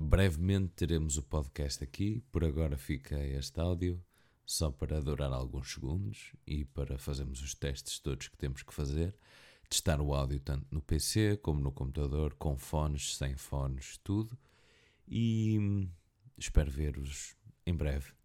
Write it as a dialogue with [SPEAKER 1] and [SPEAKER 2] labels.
[SPEAKER 1] brevemente teremos o podcast aqui. Por agora fica este áudio, só para durar alguns segundos e para fazermos os testes todos que temos que fazer. Testar o áudio tanto no PC como no computador, com fones, sem fones, tudo. E hum, espero ver-vos em breve.